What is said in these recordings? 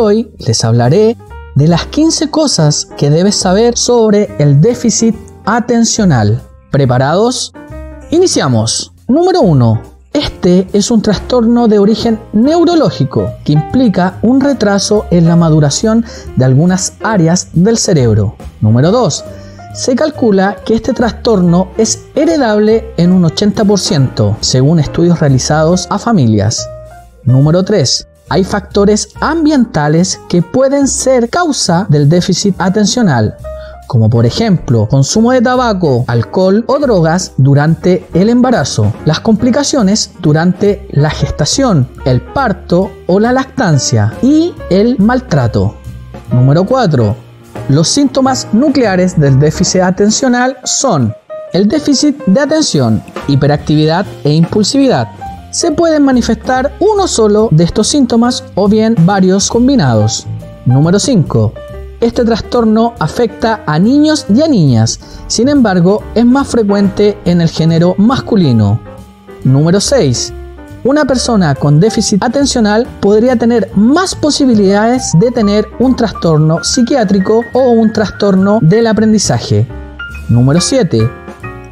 Hoy les hablaré de las 15 cosas que debes saber sobre el déficit atencional. ¿Preparados? Iniciamos. Número 1. Este es un trastorno de origen neurológico que implica un retraso en la maduración de algunas áreas del cerebro. Número 2. Se calcula que este trastorno es heredable en un 80%, según estudios realizados a familias. Número 3 hay factores ambientales que pueden ser causa del déficit atencional, como por ejemplo consumo de tabaco, alcohol o drogas durante el embarazo, las complicaciones durante la gestación, el parto o la lactancia y el maltrato. Número 4. Los síntomas nucleares del déficit atencional son el déficit de atención, hiperactividad e impulsividad, se pueden manifestar uno solo de estos síntomas o bien varios combinados. Número 5. Este trastorno afecta a niños y a niñas, sin embargo es más frecuente en el género masculino. Número 6. Una persona con déficit atencional podría tener más posibilidades de tener un trastorno psiquiátrico o un trastorno del aprendizaje. Número 7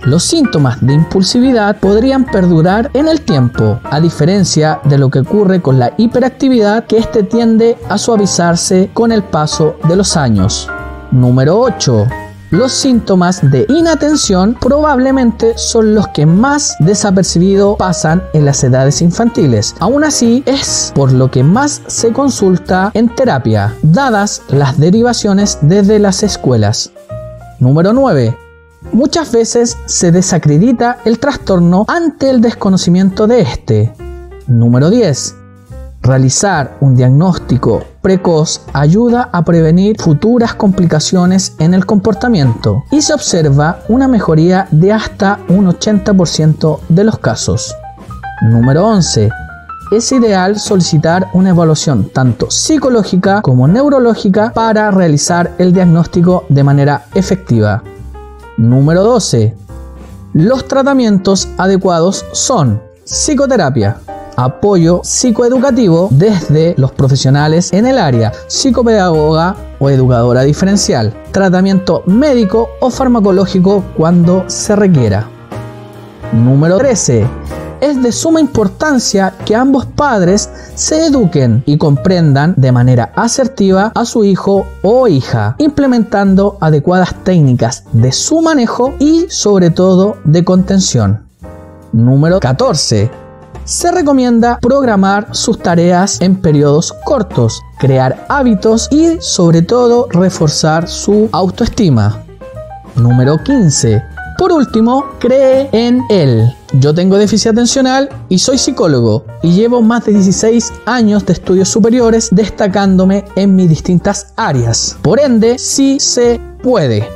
los síntomas de impulsividad podrían perdurar en el tiempo, a diferencia de lo que ocurre con la hiperactividad que éste tiende a suavizarse con el paso de los años. Número 8. Los síntomas de inatención probablemente son los que más desapercibido pasan en las edades infantiles. Aún así, es por lo que más se consulta en terapia, dadas las derivaciones desde las escuelas. Número 9. Muchas veces se desacredita el trastorno ante el desconocimiento de este. Número 10. Realizar un diagnóstico precoz ayuda a prevenir futuras complicaciones en el comportamiento y se observa una mejoría de hasta un 80% de los casos. Número 11. Es ideal solicitar una evaluación tanto psicológica como neurológica para realizar el diagnóstico de manera efectiva. Número 12. Los tratamientos adecuados son psicoterapia, apoyo psicoeducativo desde los profesionales en el área, psicopedagoga o educadora diferencial, tratamiento médico o farmacológico cuando se requiera. Número 13 es de suma importancia que ambos padres se eduquen y comprendan de manera asertiva a su hijo o hija, implementando adecuadas técnicas de su manejo y sobre todo de contención. Número 14. Se recomienda programar sus tareas en periodos cortos, crear hábitos y sobre todo reforzar su autoestima. Número 15 por último, cree en él. Yo tengo déficit atencional y soy psicólogo y llevo más de 16 años de estudios superiores destacándome en mis distintas áreas. Por ende, sí se puede.